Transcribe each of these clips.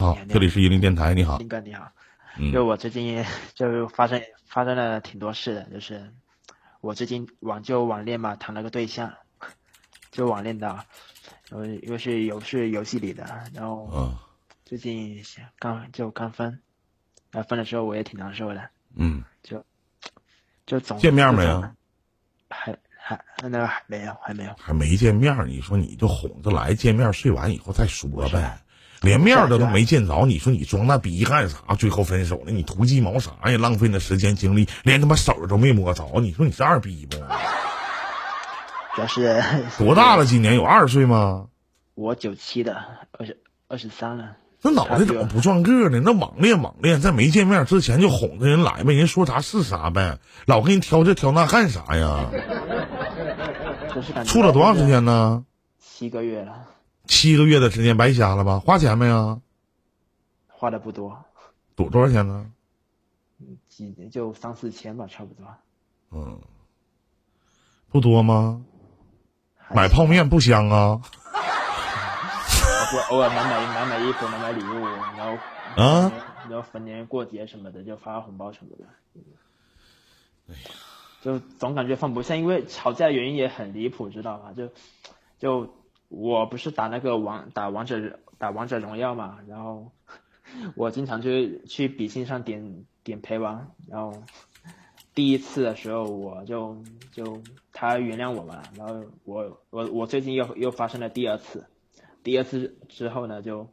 好，这里是一零电台，你好，林哥你好。嗯。就我最近就发生发生了挺多事的，就是我最近网就网恋嘛，谈了个对象，就网恋的，然后又是游是游戏里的，然后嗯。最近刚就刚分，那分的时候我也挺难受的，嗯，就就总见面没有还还那个还没有还没有，还没见面，你说你就哄着来，见面睡完以后再说呗。连面儿都都没见着，你说你装那逼干啥？最后分手了，你图鸡毛啥呀？浪费那时间精力，连他妈手都没摸着，你说你是二逼不？主要是 多大了？今年有二十岁吗？我九七的，二十二十三了，那脑袋怎么不转个儿呢？那网恋网恋，在没见面之前就哄着人来呗，人说啥是啥呗，老给你挑这挑那干啥呀？处了多长时？间呢？七个月了，七个月的时间白瞎了吧？花钱没啊？花的不多，多多少钱呢？几就三四千吧，差不多。嗯，不多吗？买泡面不香啊？偶尔偶尔买买买买衣服，买买礼物，然后啊，然后逢年过节什么的就发发红包什么的。哎呀就总感觉放不下，因为吵架原因也很离谱，知道吗？就就我不是打那个王打王者打王者荣耀嘛，然后我经常就去比心上点点陪玩，然后第一次的时候我就就他原谅我嘛，然后我我我最近又又发生了第二次，第二次之后呢就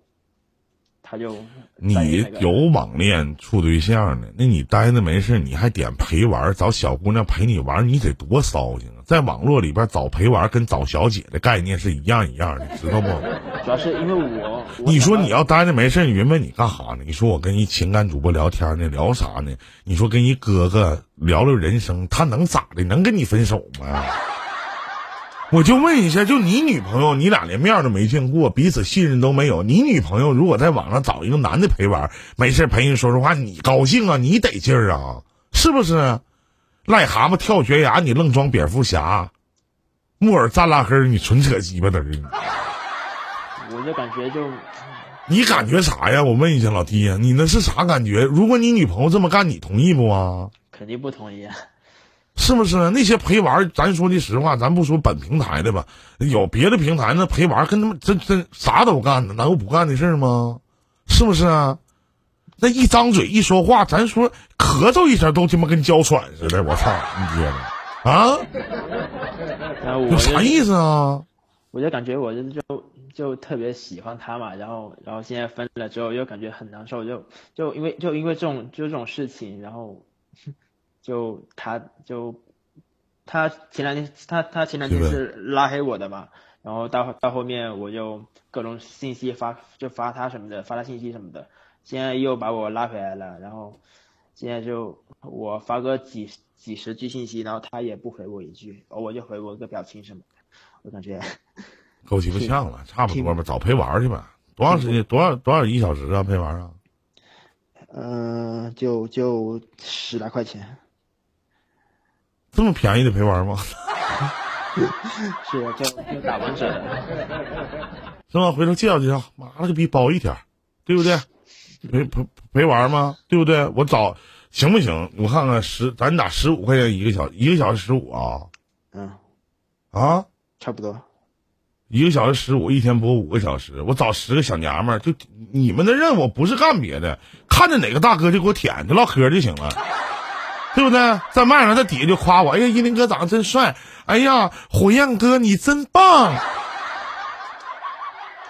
他就你有网恋处对象呢，那你呆着没事，你还点陪玩，找小姑娘陪你玩，你得多骚性啊！在网络里边找陪玩跟找小姐的概念是一样一样的，知道不？主要是因为我我你说你要呆着没事，你问问你干哈呢？你说我跟一情感主播聊天呢，聊啥呢？你说跟一哥哥聊聊人生，他能咋的？能跟你分手吗？我就问一下，就你女朋友，你俩连面都没见过，彼此信任都没有。你女朋友如果在网上找一个男的陪玩，没事陪人说说话，你高兴啊？你得劲儿啊？是不是？癞蛤蟆跳悬崖，你愣装蝙蝠侠；木耳蘸辣根，你纯扯鸡巴嘚儿。我就感觉就你感觉啥呀？我问一下老弟呀，你那是啥感觉？如果你女朋友这么干，你同意不啊？肯定不同意啊。是不是？那些陪玩，咱说句实话，咱不说本平台的吧，有别的平台那陪玩跟他们真真啥都干呢，哪有不干的事儿吗？是不是啊？那一张嘴一说话，咱说咳嗽一声都他妈跟娇喘似的，我操你觉得啊！有啥意思啊？我就感觉我就就就特别喜欢他嘛，然后然后现在分了之后又感觉很难受，就就因为就因为这种就这种事情，然后就他就他前两天他他前两天是拉黑我的嘛，然后到到后面我就各种信息发就发他什么的，发他信息什么的，现在又把我拉回来了，然后现在就我发个几几十句信息，然后他也不回我一句，我就回我个表情什么的，我感觉。够鸡巴呛了，差不多吧，找陪玩去吧。多长时间？多少多少一小时啊？陪玩啊？嗯，就就十来块钱，这么便宜的陪玩吗？是就就打王者的，是吧？回头介绍介绍，妈了个逼，包一天，对不对？陪陪陪玩吗？对不对？我找行不行？我看看十，咱打十五块钱一个小一个小时十五啊嗯，啊！差不多。一个小时十五，一天播五个小时，我找十个小娘们儿，就你们的任务不是干别的，看着哪个大哥就给我舔，就唠嗑就行了，对不对？在麦上在底下就夸我，哎呀，依林哥长得真帅，哎呀，火焰哥你真棒，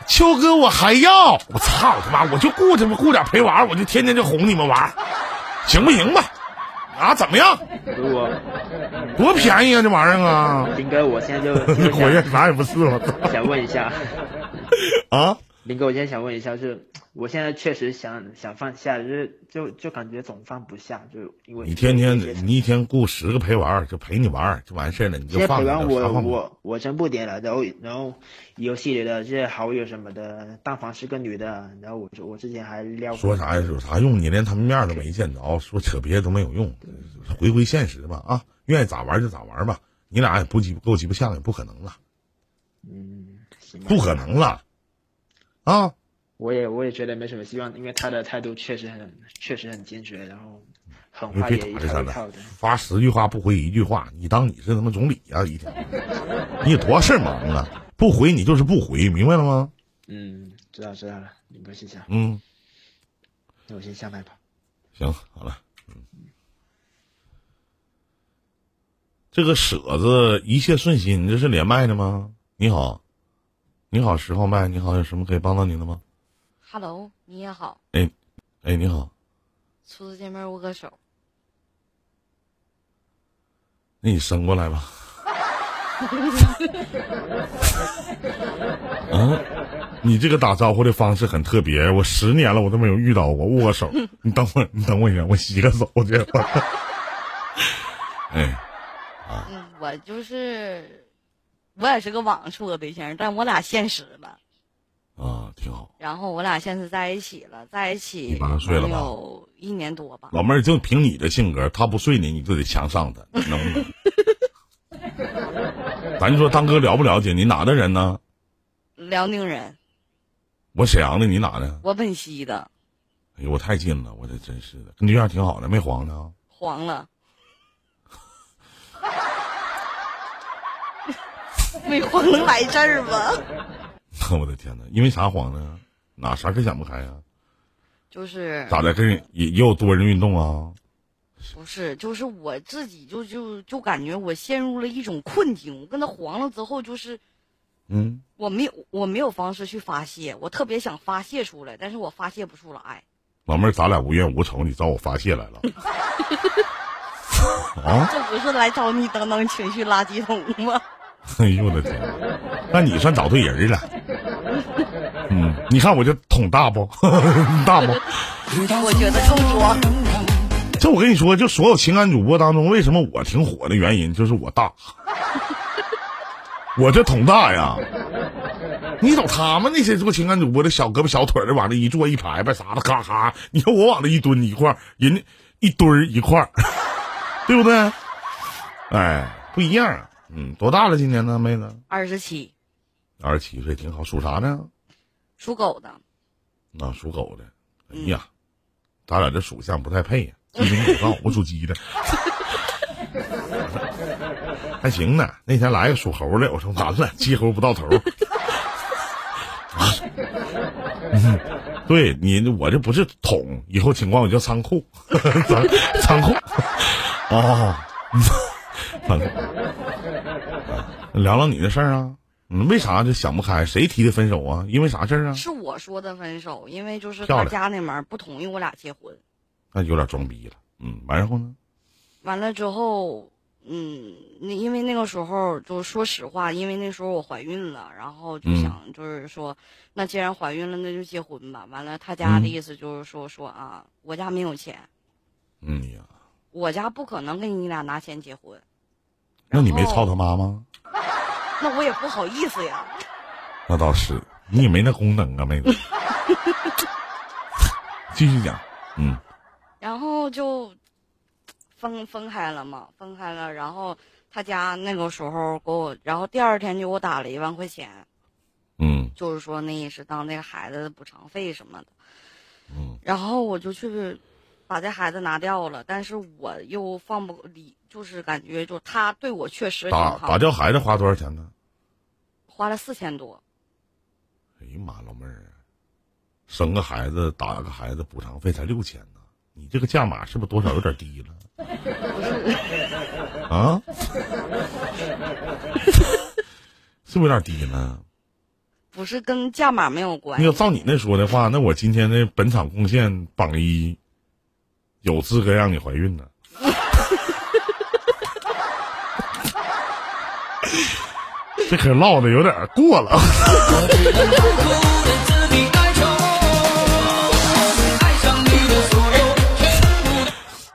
秋哥我还要，我操他妈，我就顾他妈顾点陪玩，我就天天就哄你们玩，行不行吧？啊，怎么样？如果多便宜啊，这玩意儿啊！林哥，我现在就就 火焰啥也不是，我操想问一下，啊！林哥，我现在想问一下，是 我现在确实想想放下，就是就就感觉总放不下，就因为你天天你一天雇十个陪玩儿，就陪你玩儿就完事儿了，你就放着陪玩我我我真不点了，然后然后游戏里的这些好友什么的，但凡是个女的，然后我我之前还撩过说啥呀？有啥用？你连他们面儿都没见着，说扯别的都没有用，回归现实吧啊！愿意咋玩就咋玩吧，你俩也不鸡够鸡巴像，也不可能了，嗯，不可能了啊！我也我也觉得没什么希望，因为他的态度确实很确实很坚决，然后狠你别话也一套一套的。，发十句话不回一句话，你当你是他妈总理啊？一天，你有多少事儿忙啊？不回你就是不回，明白了吗？嗯，知道知道了，你不细想，嗯，那我先下麦吧。行，好了，嗯，这个舍子一切顺心，你这是连麦的吗？你好，你好，十号麦，你好，有什么可以帮到您的吗？Hello，你也好，哎，哎你好，初次见面握个手。那你伸过来吧。啊，你这个打招呼的方式很特别，我十年了我都没有遇到过，握个手。你等会儿，你等我一下，我洗个手去。哎，嗯，我就是，我也是个网处的对象，但我俩现实了。啊，挺好。然后我俩现在在一起了，在一起有一年多吧。老妹儿，就凭你的性格，他不睡你，你就得强上他，能不能？咱就说当哥了不了解你哪的人呢？辽宁人，我沈阳的，你哪的？我本溪的，哎呦，我太近了，我这真是的，跟对象挺好的，没黄呢。黄了。没黄能来这儿吗？我的天哪，因为啥黄呢？哪啥事想不开呀、就是咋的？跟人也也有多人运动啊？不是，就是我自己就就就感觉我陷入了一种困境。我跟他黄了之后，就是嗯，我没有我没有方式去发泄，我特别想发泄出来，但是我发泄不出来。老妹儿，咱俩无冤无仇，你找我发泄来了？啊！这不是来找你当当情绪垃圾桶吗？哎呦我的天！那你算找对人了。嗯，你看我这桶大不？大不？我觉得更装。这我跟你说，就所有情感主播当中，为什么我挺火的原因，就是我大，我这桶大呀。你瞅他们那些做情感主播的小胳膊小腿的，往那一坐一排排啥的，咔咔，你看我往那一蹲一块儿，人家一堆儿一块儿，对不对？哎，不一样啊。嗯，多大了今年呢，妹子？二十七，二十七岁，挺好。属啥呢？属狗的。啊，属狗的。哎呀，咱俩这属相不太配呀、鸡鸣狗盗，我属鸡的。还行呢，那天来个属猴的，我说完了，鸡猴不到头。嗯，对你，我这不是桶，以后请管我叫仓库，仓仓库。啊，仓库。聊聊你的事儿啊，嗯，为啥就想不开？谁提的分手啊？因为啥事儿啊？是我说的分手，因为就是他家那门不同意我俩结婚。那有点装逼了。嗯，完然后呢？完了之后，嗯，那因为那个时候就说实话，因为那时候我怀孕了，然后就嗯想就是说，那既然怀孕了，那就结婚吧。完了，他家嗯的意思就是说说啊，我家没有钱，嗯呀，我家不可能给你俩拿钱结婚。那你没操他妈吗？那我也不好意思呀。那倒是，你也没那功能啊，妹子。继续讲，嗯然后就分分开了嘛，分开了。然后他家那个时候给我，然后第二天就给我打了一万块钱，嗯就是说那也是当那个孩子的补偿费什么的。嗯然后我就去把这孩子拿掉了，但是我又放不离，就是感觉就他对我确实挺打好，打掉孩子花多少钱呢？花了四千多。哎呀妈，老妹儿，生个孩子打个孩子补偿费才六千呢，你这个价码是不是多少有点低了？啊？是不是有点低呢？不是跟价码没有关系要系，照你那说的话，那我今天的本场贡献榜一，有资格让你怀孕呢。这可唠的有点过了。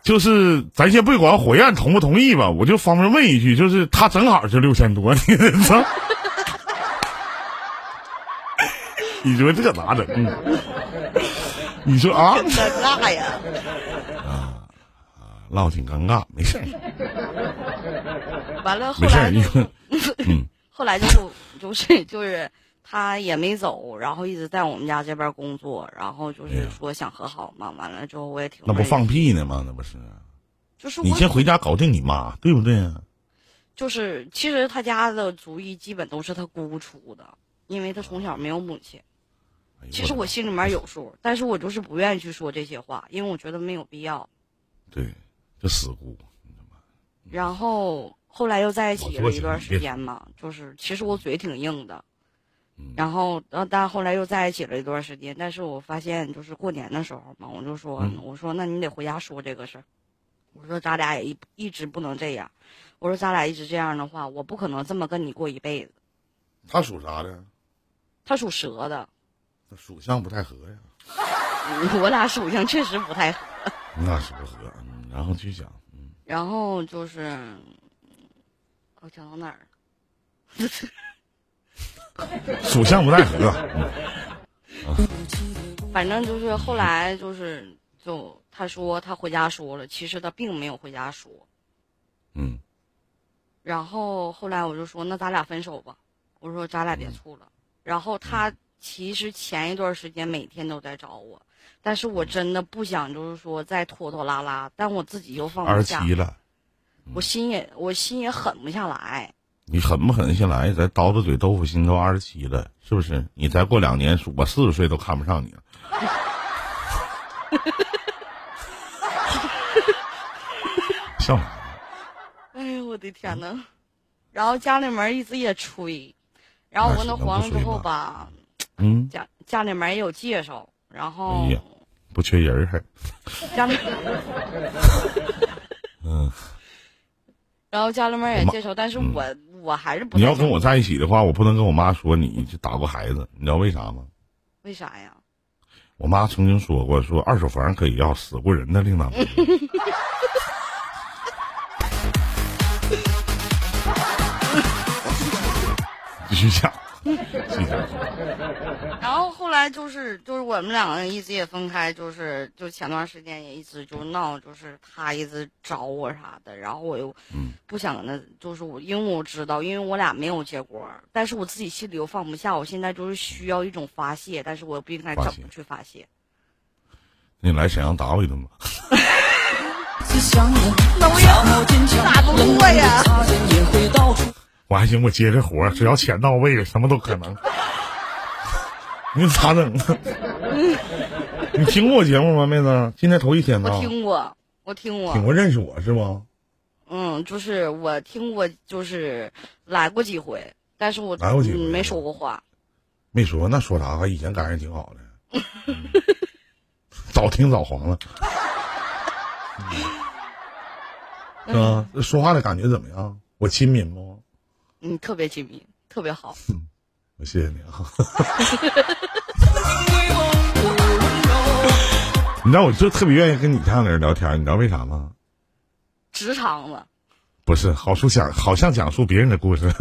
就是咱先不管火焰同不同意吧，我就方便问一句，就是他正好是六千多，你操！你说这咋整？嗯你说啊，尴尬呀。啊唠挺尴尬，没事，完了后没事你说，嗯后来就是就是就是他也没走，然后一直在我们家这边工作，然后就是说想和好嘛。完了之后我也挺那不放屁呢吗？那不是？就是你先回家搞定你妈，对不对？就是其实他家的主意基本都是他姑出的，因为他从小没有母亲。哎其实我心里面有数，但是我就是不愿意去说这些话，因为我觉得没有必要。对，这死姑，然后后来又在一起了一段时间嘛，就是其实我嘴挺硬的，嗯然后呃，但后来又在一起了一段时间，但是我发现就是过年的时候嘛，我就说，嗯我说那你得回家说这个事儿，我说咱俩也一一直不能这样，我说咱俩一直这样的话，我不可能这么跟你过一辈子。他属啥的？他属蛇的，那属相不太合呀，嗯 我俩属相确实不太合。那是不合。嗯然后继续讲，嗯，然后就是，我讲到哪儿了？属相不太合。嗯 反正就是后来就是就他说他回家说了，其实他并没有回家说。嗯然后后来我就说那咱俩分手吧，我说咱俩别处了。然后他其实前一段时间每天都在找我，但是我真的不想就是说再拖拖拉拉，但我自己又放二不下，二七了，我心也我心也狠不下来。你狠不狠下来？咱刀子嘴豆腐心都二十七了，是不是？你再过两年，我四十岁都看不上你了。笑啥？哎呦我的天呐！然后家里面一直也催，然后我跟他黄了之后吧，嗯，家家里面也有介绍，然后不缺人儿还。家里，嗯，然后家里面也妈介绍，但是嗯我、我还是不你要跟我在一起的话，我不能跟我妈说你就打过孩子，你知道为啥吗？为啥呀？我妈曾经说过，说二手房可以要，死过人的另当别继续讲。然后后来就是就是我们两个人一直也分开，就是就前段时间也一直就闹，就是他一直找我啥的，然后我又嗯不想跟他，就是我因为我知道，因为我俩没有结果，但是我自己心里又放不下，我现在就是需要一种发泄，但是我又不应该怎么去发泄。那你来沈阳打我一顿吧。那我也打不过呀。我还行，我接这活儿，只要钱到位了，什么都可能。你咋整？你听过我节目吗，妹子？今天头一天呢我。听过，我听过听，过认识我是吗？嗯，就是我听过，就是来过几回，但是我来过几回嗯没说过话。没说，那说啥？以前感情挺好的，嗯 早听早黄了，是吧？说话的感觉怎么样？我亲民不？嗯，特别亲密，特别好。嗯我谢谢你啊！你知道，我就特别愿意跟你这样的人聊天，你知道为啥吗？直肠子，不是，好处讲，好像讲述别人的故事，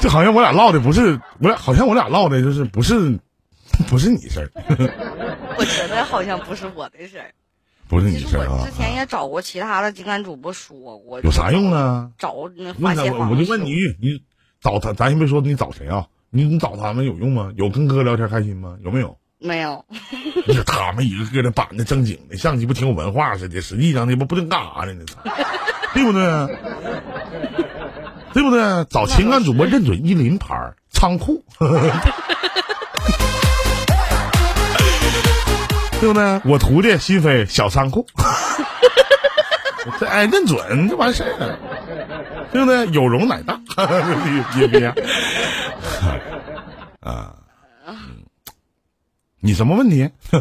就好像我俩唠的不是我俩，好像我俩唠的就是不是不是你事儿，我觉得好像不是我的事儿。不是你事儿啊之。前也找过其他的情感主播说过，有啥用？啊？找那。我我就问你，你找他，咱先别说你找谁啊？你你找他们有用吗？有跟哥聊天开心吗？有没有？没有，你说他们一个个的板的正经的，像鸡巴挺有文化似的，实际上那不不定干啥呢？对不对？对不对？找情感主播认准一林牌仓库，对不对？我徒弟新飞小仓库，这哎认准就完事儿了，对不对？有容乃大，别别啊啊。你什么问题？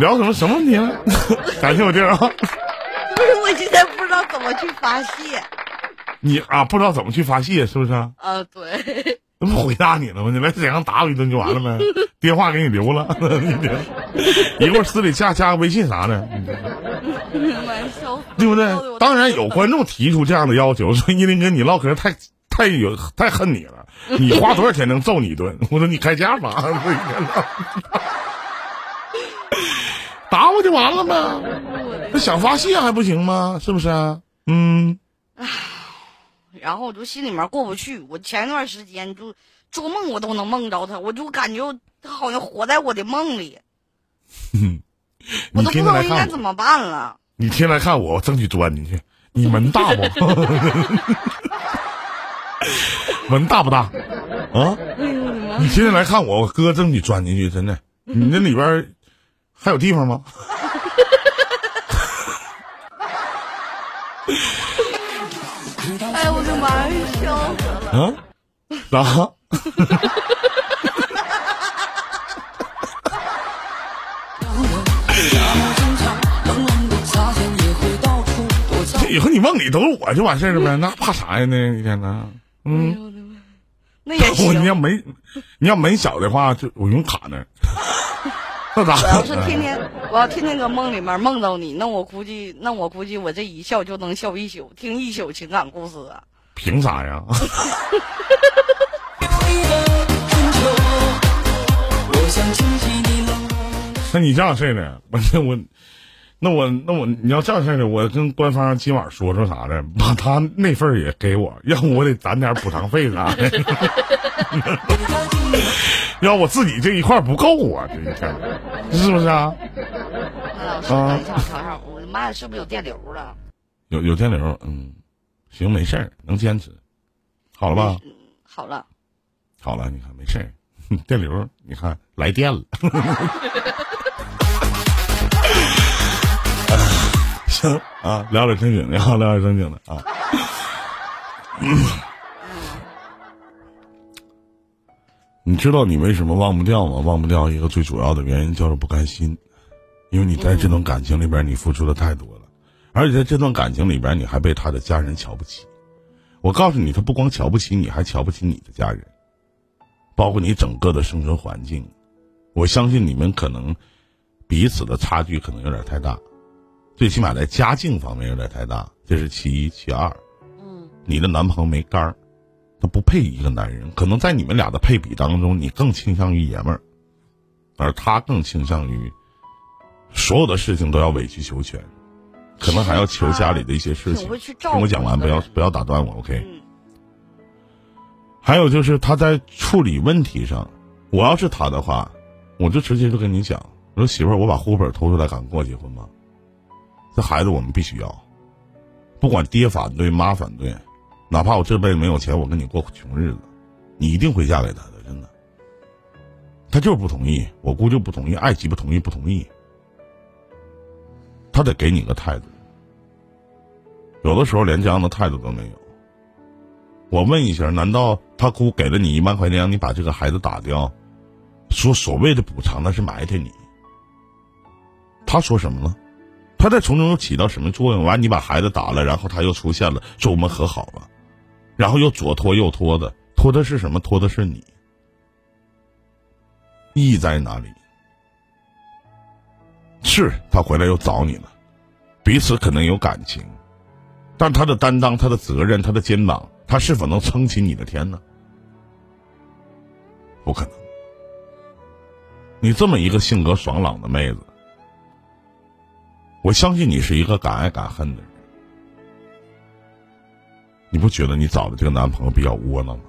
聊什么什么问题了？感谢我弟儿啊！不是我现在不知道怎么去发泄。你啊，不知道怎么去发泄，是不是？啊，对，那不回答你了吗？你来沈阳打我一顿就完了呗？电话给你留了，一会儿私底下加个微信啥的，对不对？当然有观众提出这样的要求，说依林哥你唠嗑太太有太恨你了，你花多少钱能揍你一顿？我说你开价吧，打我就完了吗。那想发泄还不行吗？是不是啊？嗯，然后我就心里面过不去。我前一段时间就做梦我都能梦着他，我就感觉他好像活在我的梦里，我你都不知道应该怎么办了。你天天来看我，我争取钻进去。你门大不？门大不大？啊？你天天来看我，我哥争取钻进去，真的。你那里边还有地方吗？哎呀我的妈呀，笑死了！啊？啊？这以后你梦里都是我就完事儿了呗，那怕啥呀？那一天呢？哎嗯！那也 我你要行。门，你要没小的话，就我用卡那儿。我要是天天，我要天天搁梦里面梦到你，那我估计，那我估计我这一笑就能笑一宿，听一宿情感故事啊。凭啥呀？那你这样式的，我那我，那我那我，你要这样式的，我跟官方今晚说说啥的，把他那份儿也给我，要不我得攒点补偿费啥的，要我自己这一块儿不够啊，这一天，是不是啊？那老师，啊等一下，调调，我的妈呀，是不是有电流了？有有电流，嗯，行，没事儿，能坚持，好了吧？嗯，好了，好了，你看没事儿，电流，你看来电了。啊，聊点正经的，聊点正经的啊。你知道你为什么忘不掉吗？忘不掉一个最主要的原因叫做不甘心，因为你在这段感情里边你付出的太多了，而且在这段感情里边你还被他的家人瞧不起。我告诉你，他不光瞧不起你，还瞧不起你的家人，包括你整个的生存环境。我相信你们可能彼此的差距可能有点太大，最起码在家境方面有点太大，这是其一。其二，嗯你的男朋友没杆儿，他不配一个男人。可能在你们俩的配比当中，你更倾向于爷们儿，而他更倾向于所有的事情都要委曲求全，可能还要求家里的一些事情听我讲完，不要不要打断我，OK？嗯还有就是他在处理问题上，我要是他的话，我就直接就跟你讲，我说媳妇儿，我把户口本偷出来，敢跟我结婚吗？这孩子我们必须要，不管爹反对妈反对，哪怕我这辈子没有钱，我跟你过穷日子，你一定会嫁给他的，真的。他就是不同意，我姑就不同意，爱鸡不同意不同意，他得给你个态度。有的时候连这样的态度都没有。我问一下，难道他姑给了你一万块钱，让你把这个孩子打掉，说所谓的补偿那是埋汰你？他说什么了？他在从中又起到什么作用？完，你把孩子打了，然后他又出现了，说我们和好了，然后又左拖右拖的，拖的是什么？拖的是你。意义在哪里？是他回来又找你了，彼此可能有感情，但他的担当、他的责任、他的肩膀，他是否能撑起你的天呢？不可能。你这么一个性格爽朗的妹子，我相信你是一个敢爱敢恨的人。你不觉得你找的这个男朋友比较窝囊吗？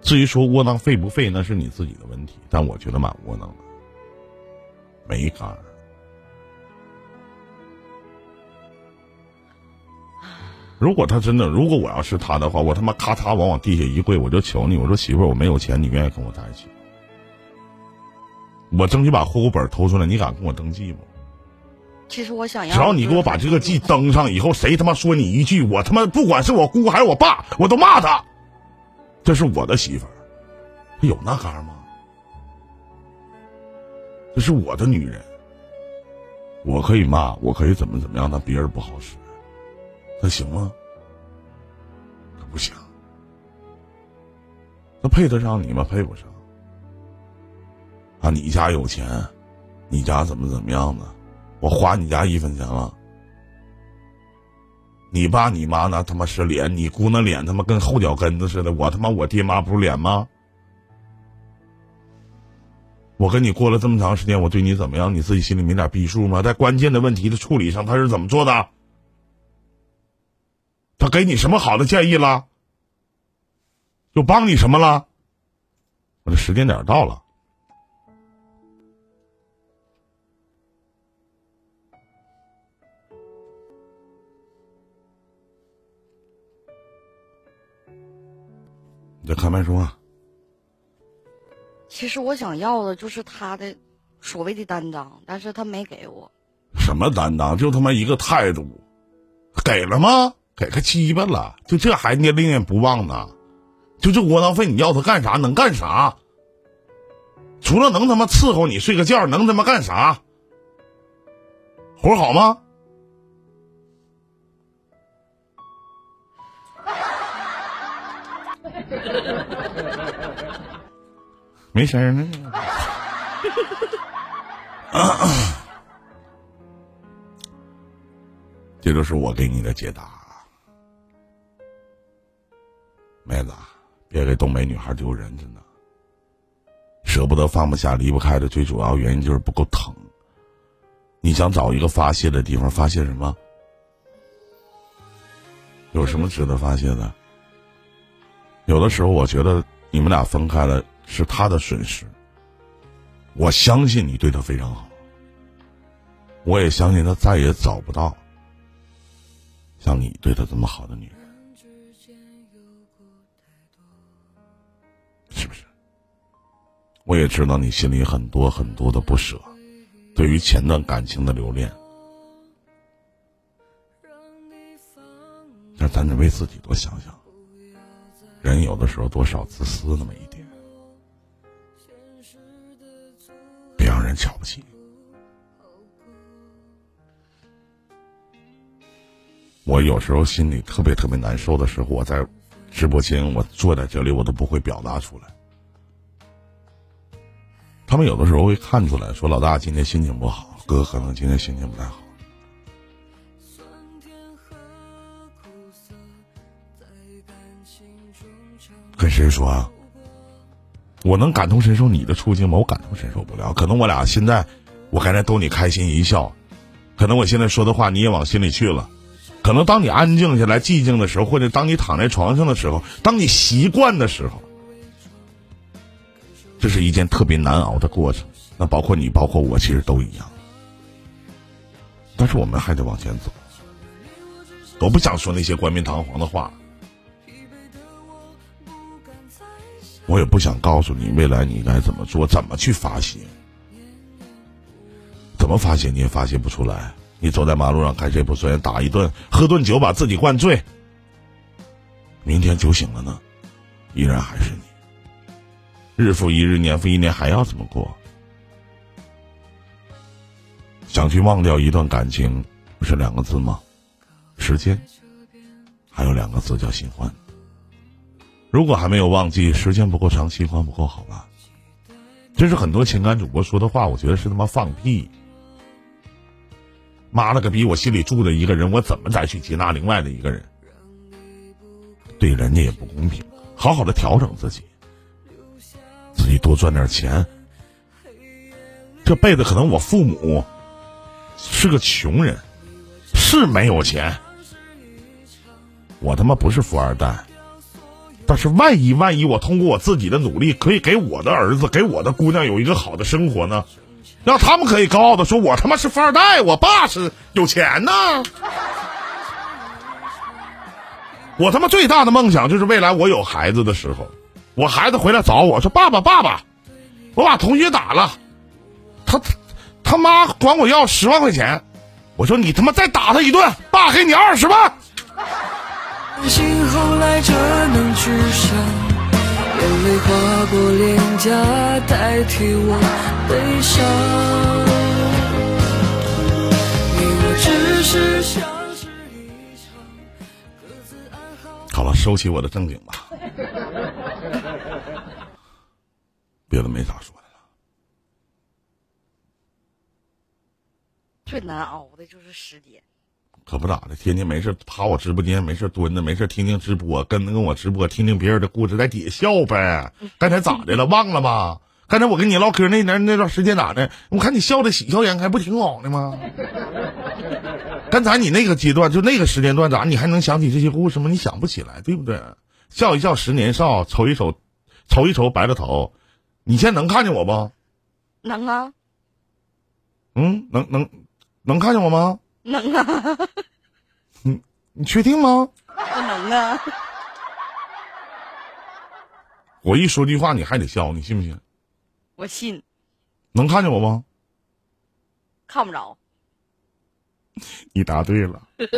至于说窝囊废不废，那是你自己的问题，但我觉得蛮窝囊的，没杆儿。如果他真的，如果我要是他的话，我他妈咔嚓往往地下一跪，我就求你，我说媳妇儿，我没有钱，你愿意跟我在一起？我争取把户口本偷出来，你敢跟我登记吗？其实我想要，只要你给我把这个记登上以后，谁他妈说你一句，我他妈不管是我姑还是我爸，我都骂他。这是我的媳妇儿，有那杆儿吗？这是我的女人，我可以骂，我可以怎么怎么样，但别人不好使，那行吗？那不行，那配得上你吗？配不上。啊，你家有钱，你家怎么怎么样的？我花你家一分钱了。你爸你妈那他妈是脸，你姑那脸他妈跟后脚跟子似的，我他妈我爹妈不是脸吗？我跟你过了这么长时间，我对你怎么样？你自己心里没点逼数吗？在关键的问题的处理上，他是怎么做的？他给你什么好的建议了？又帮你什么了？我的时间点到了。开麦说话。其实我想要的就是他的所谓的担当，但是他没给我。什么担当？就他妈一个态度，给了吗？给个鸡巴了！就这还念念不忘呢？就这窝囊废，你要他干啥？能干啥？除了能他妈伺候你睡个觉，能他妈干啥？活好吗？没声儿呢。这就是我给你的解答，妹子，别给东北女孩丢人，真的。舍不得、放不下、离不开的最主要原因就是不够疼。你想找一个发泄的地方，发泄什么？有什么值得发泄的？有的时候，我觉得你们俩分开了是他的损失。我相信你对他非常好，我也相信他再也找不到。像你对他这么好的女人，是不是？我也知道你心里很多很多的不舍，对于前段感情的留恋。但咱得为自己多想想，人有的时候多少自私那么一点，别让人瞧不起。我有时候心里特别特别难受的时候，我在直播间，我坐在这里，我都不会表达出来。他们有的时候会看出来，说老大今天心情不好，哥可能今天心情不太好。跟谁说啊？我能感同身受你的处境吗？我感同身受不了。可能我俩现在，我刚才逗你开心一笑，可能我现在说的话你也往心里去了。可能当你安静下来、寂静的时候，或者当你躺在床上的时候，当你习惯的时候，这是一件特别难熬的过程。那包括你，包括我，其实都一样。但是我们还得往前走。我不想说那些冠冕堂皇的话，我也不想告诉你未来你应该怎么做、怎么去发泄。怎么发泄你也发泄不出来。你走在马路上，看谁不顺眼，打一顿，喝顿酒，把自己灌醉。明天酒醒了呢，依然还是你。日复一日，年复一年，还要怎么过？想去忘掉一段感情，不是两个字吗？时间。还有两个字叫新欢。如果还没有忘记，时间不够长，新欢不够好吧？这是很多情感主播说的话，我觉得是他妈放屁。妈了个逼！我心里住着一个人，我怎么再去接纳另外的一个人？对人家也不公平。好好的调整自己，自己多赚点钱。这辈子可能我父母是个穷人，是没有钱。我他妈不是富二代，但是万一万一我通过我自己的努力，可以给我的儿子、给我的姑娘有一个好的生活呢？让他们可以高傲的说：“我他妈是富二代，我爸是有钱呢。”我他妈最大的梦想就是未来我有孩子的时候，我孩子回来找我说：“爸爸，爸爸，我把同学打了，他他妈管我要十万块钱。”我说：“你他妈再打他一顿，爸给你二十万。”相信后来这能支撑眼泪划过脸颊，代替我悲伤。你我只是相识一场，各自安好。好了，收起我的正经吧，别的没啥说的了。最难熬的就是十点。可不咋的，天天没事趴我直播间，没事蹲着，没事听听直播，跟跟我直播，听听别人的故事，在底下笑呗。刚才咋的了？忘了吗？刚才我跟你唠嗑那年那段时间咋的？我看你笑的喜笑颜开，不挺好的吗？刚才你那个阶段，就那个时间段咋，你还能想起这些故事吗？你想不起来，对不对？笑一笑十年少，瞅一瞅，瞅一瞅白了头。你现在能看见我不？能啊，嗯，能能能看见我吗？能啊，你确定吗？我能啊，我一说句话你还得笑，你信不信？我信，能看见我吗？看不着。你答对了。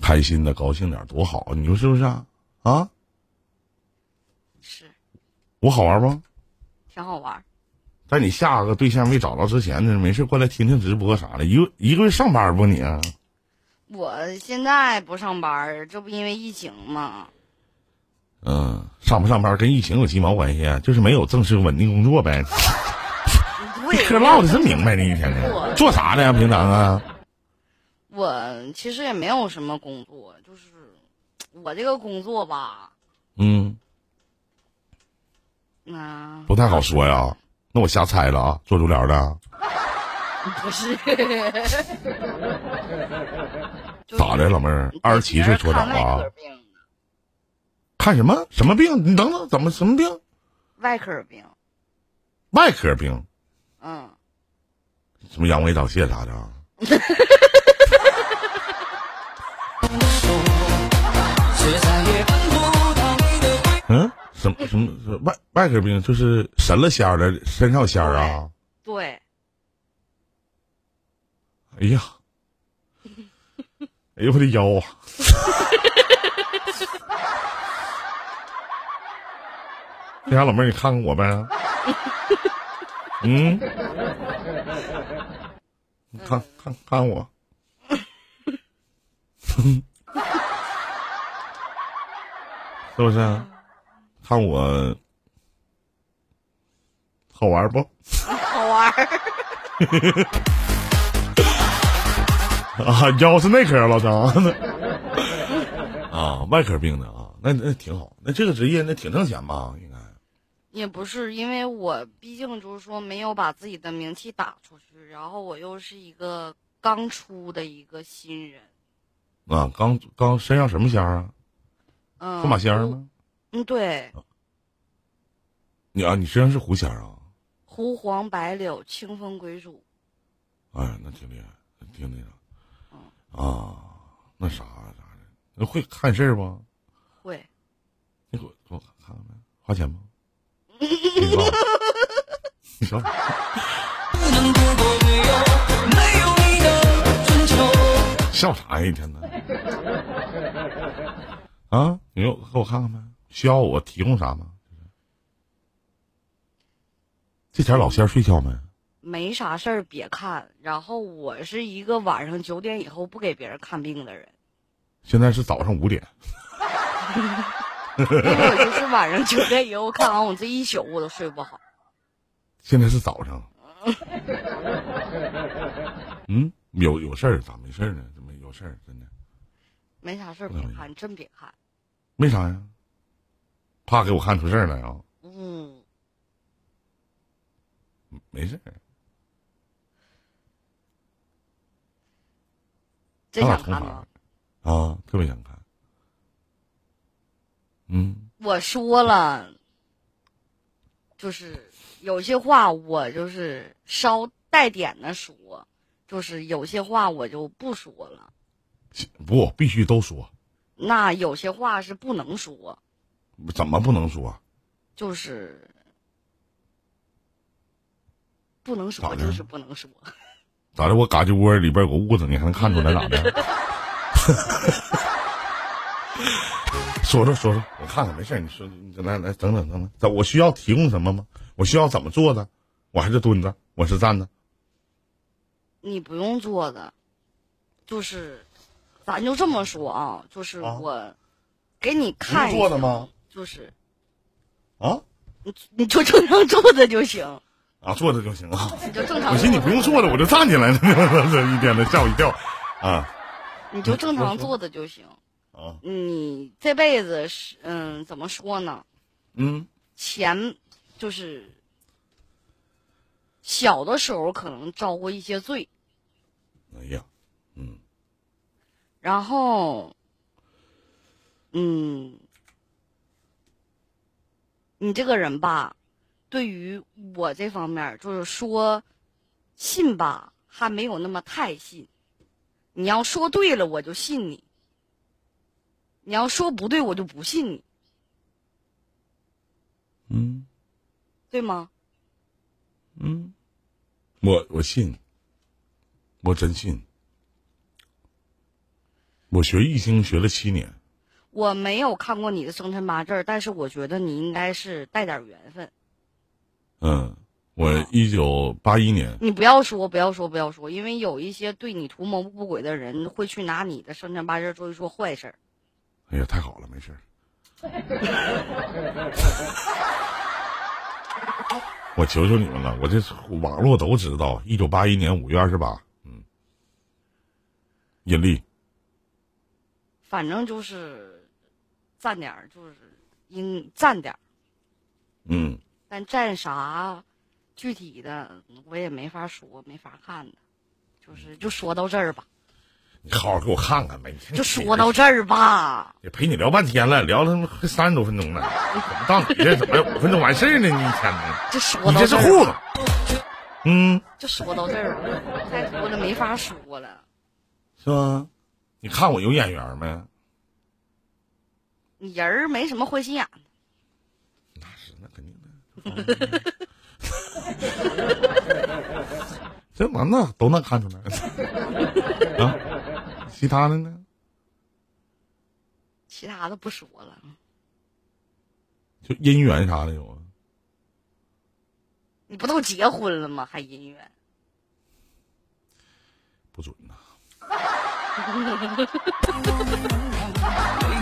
开心的高兴点多好，你说是不是啊？啊，是，我好玩不？挺好玩。在你下个对象没找着之前呢，没事过来听听直播啥的。一个一个月上班不你啊？我现在不上班，这不因为疫情吗？嗯，上不上班跟疫情有鸡毛关系啊？就是没有正式稳定工作呗。对，嗑唠的真明白你，一天天。做啥的呀？平常啊？我其实也没有什么工作，就是我这个工作吧，嗯，那、不太好说呀。那我瞎猜了啊，做足疗的。不是。就 是咋的，老妹儿？二十七岁搓澡啊看什么什么病？你等等，怎么什么病？外科病，外科病？嗯，什么阳痿早泄啥的 是外外科病？就是神了仙儿的，身上有仙儿啊？对，哎呀，哎呦我的腰啊！那啥，老妹儿，你看看我呗。嗯，你看看看我，是不是啊？看我好玩不？好玩儿。啊，腰是内科老张。啊，外科病的啊，那那挺好。那这个职业那挺挣钱吧？应该。也不是，因为我毕竟就是说没有把自己的名气打出去，然后我又是一个刚出的一个新人，啊，刚刚身上什么仙儿啊？嗯，驸马仙儿吗？嗯，对，你啊，你身上是狐仙儿啊？狐黄白柳清风归主，哎，那挺厉害，挺那啥。啊，那啥啥的，那会看事儿不？会，你给我给我看看呗，花钱吗？你告诉我你说笑啥呀？一天呢。啊，你给我给我看看呗，需要我提供啥吗？这前老仙儿睡觉没？没啥事儿别看。然后我是一个晚上九点以后不给别人看病的人，现在是早上五点。因为我就是晚上九点以后看完，我这一宿我都睡不好。现在是早上。嗯，有有事儿咋没事儿呢？怎么有事儿？真的没啥事儿别看，真别看。没啥呀？怕给我看出事儿来啊？嗯，没事儿。真想看吗？啊，特别想看。嗯，我说了，就是有些话我就是稍带点的说，就是有些话我就不说了。不，必须都说。那有些话是不能说，怎么不能说？就是不能说，就是不能说。咋的？我嘎吱窝里边有个痦子，你还能看出来咋的？说说说说，我看看，没事你说，你来来等等等等，我需要提供什么吗？我需要怎么做的？我还是蹲着，我是站着。你不用坐的，就是咱就这么说啊，就是啊我给你看一下做的吗？就是啊你你就正常坐着就行，啊，坐着就行啊。你就正常我寻思你不用坐着，我就站起来了。这一天的吓我一跳。啊你就正常坐着就行。啊，你这辈子是嗯，怎么说呢？嗯钱就是小的时候可能遭过一些罪，哎呀，嗯然后，嗯，你这个人吧，对于我这方面就是说信吧，还没有那么太信。你要说对了，我就信你；你要说不对，我就不信你，嗯对吗？嗯，我我信，我真信。我学易经学了七年，我没有看过你的生辰八字，但是我觉得你应该是带点缘分。嗯，我一九八一年，你不要说，不要说，不要说，因为有一些对你图谋不轨的人会去拿你的生辰八字做一说坏事儿。哎呀，太好了，没事儿。我求求你们了，我这网络都知道，一九八一年五月二十八，嗯，阴历，反正就是占点儿，就是应占点儿，嗯，但占啥具体的我也没法说，没法看的。就是就说到这儿吧，你好好给我看看呗。就说到这儿吧。也陪你聊半天了，聊了他妈快三十多分钟了，怎么到你这怎么五分钟完事儿呢？你一天呢？就说你这是到这儿护吧，子，嗯，就说到这儿了，太多了没法说了。是吧？你看我有眼缘没？你人儿没什么坏心眼这完了都能看出来啊！其他的呢？其他的不说了。就姻缘啥的有啊？你不都结婚了吗？还姻缘？不准呐！哎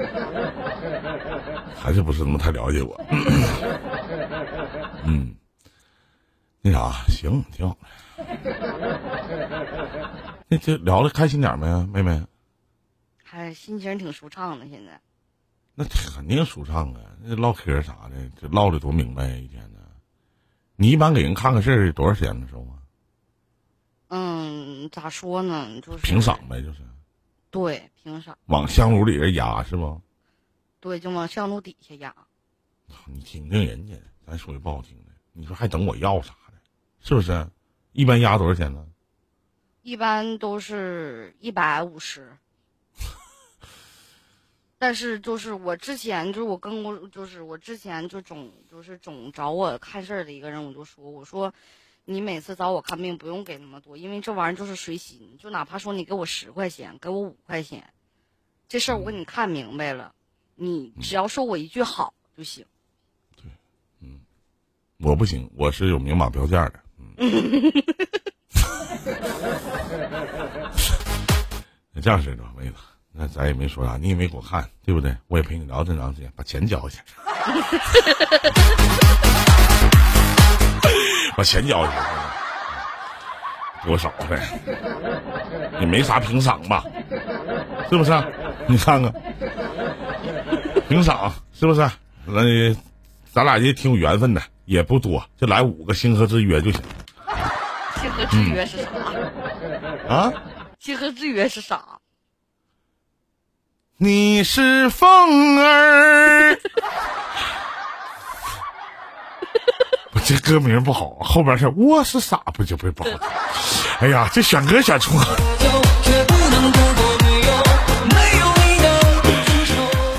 还是不是那么太了解我。嗯，那啥，行，挺好的。那就聊的开心点没啊，妹妹？还心情挺舒畅的，现在。那肯定舒畅啊！那唠嗑啥的，这唠的多明白呀、一天呢。你一般给人看个事儿多少钱的时候啊？嗯，咋说呢？就是平赏呗，就是对凭啥，往香炉里边压是不？对，就往香炉底下压。你听听人家，咱说句不好听的，你说还等我要啥的，是不是？一般压多少钱呢？一般都是一百五十。但是就是我之前就是我跟我就是我之前就总就是总找我看事儿的一个人，我就说我说，你每次找我看病不用给那么多，因为这玩意儿就是随心，就哪怕说你给我十块钱，给我五块钱，这事儿我给你看明白了，你只要说我一句好就行。对，嗯我不行，我是有明码标价的。嗯，那这样式的吧，妹子，那咱也没说啥，你也没给我看，对不对？我也陪你聊这么长时间，把钱交去，把钱交去，多少呗？也没啥评赏吧？是不是？你看看，评赏是不是？那咱俩也挺有缘分的，也不多，就来五个星河之约就行 星河之约是啥？啊。星河之约是啥？你是风儿，我这歌名不好，后边是我是傻，不就不不好听。哎呀，这选歌选错了。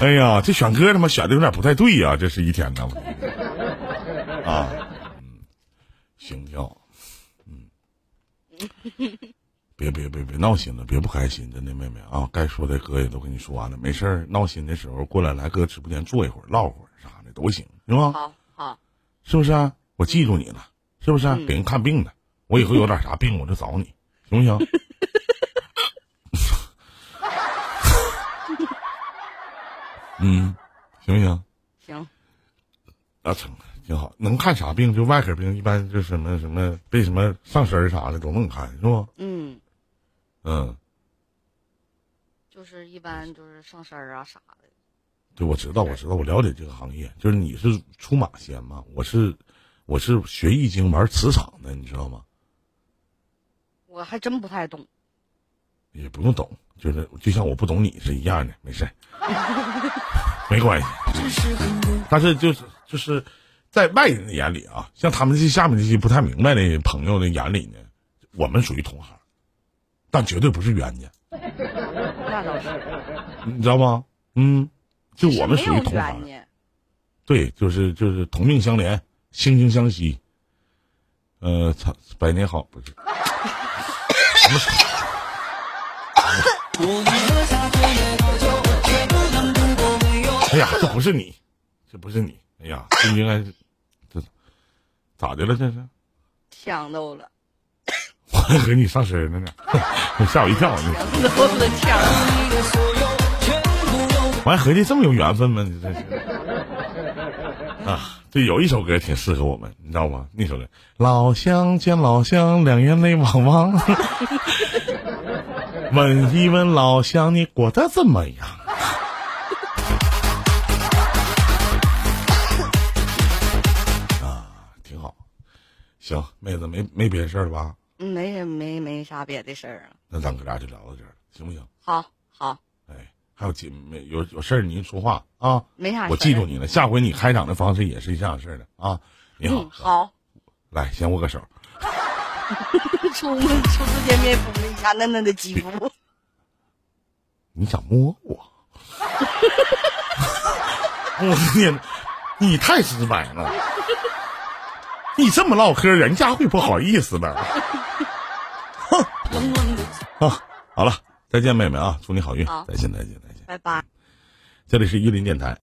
哎呀，这选歌他妈选的有点不太对呀、这是一天呢。啊，嗯，行跳，嗯，别别别别闹心了，别不开心，真的妹妹啊，该说的哥也都跟你说完了，没事儿，闹心的时候过来来哥直播间坐一会儿，唠会儿啥的都行，行吗？好好，是不是啊？我记住你了，是不是啊、嗯给人看病的，我以后有点啥病我就找你，行不行？嗯，行不行？行，那成，挺好。能看啥病？就外科病，一般就什么什么被什么上身儿啥的都能看，是不？嗯，嗯，就是一般就是上身儿啊啥的。对，我知道，我知道，我了解这个行业。就是你是出马仙嘛，我是我是学易经玩磁场的，你知道吗？我还真不太懂。也不用懂，就是就像我不懂你是一样的，没事儿，没关系。但是就是就是在外人的眼里啊，像他们这下面这些不太明白的朋友的眼里呢，我们属于同行，但绝对不是冤家，那倒是，你知道吗？嗯，就我们属于同行。对，就是就是同命相连，惺惺相惜。呃，操，百年好不是？哎呀，这不是你，这不是你。哎呀，这应该是这咋的了？这是呛到了，我还和你上身了呢，吓我一跳呢。都了呛。我还合计这么有缘分吗？你这是啊，对，有一首歌挺适合我们，你知道吗？那首歌《老乡见老乡，两眼泪汪汪》，问一问老乡，你过得怎么样？啊，挺好。行，妹子没没别的事儿了吧？嗯没没没啥别的事儿啊。那咱哥俩就聊到这儿了，行不行？好，好，哎，还有姐没有有事儿您说话啊。没啥事。我记住你了，下回你开场的方式也是这样式的啊。你好，嗯，好。来先握个手。初初次见面抚了一下嫩嫩的肌肤。你想摸我？我天，你太直白了！你这么唠嗑，人家会不好意思的。哼 啊，好了，再见，妹妹啊，祝你好运好，再见，再见，再见。拜拜。这里是玉林电台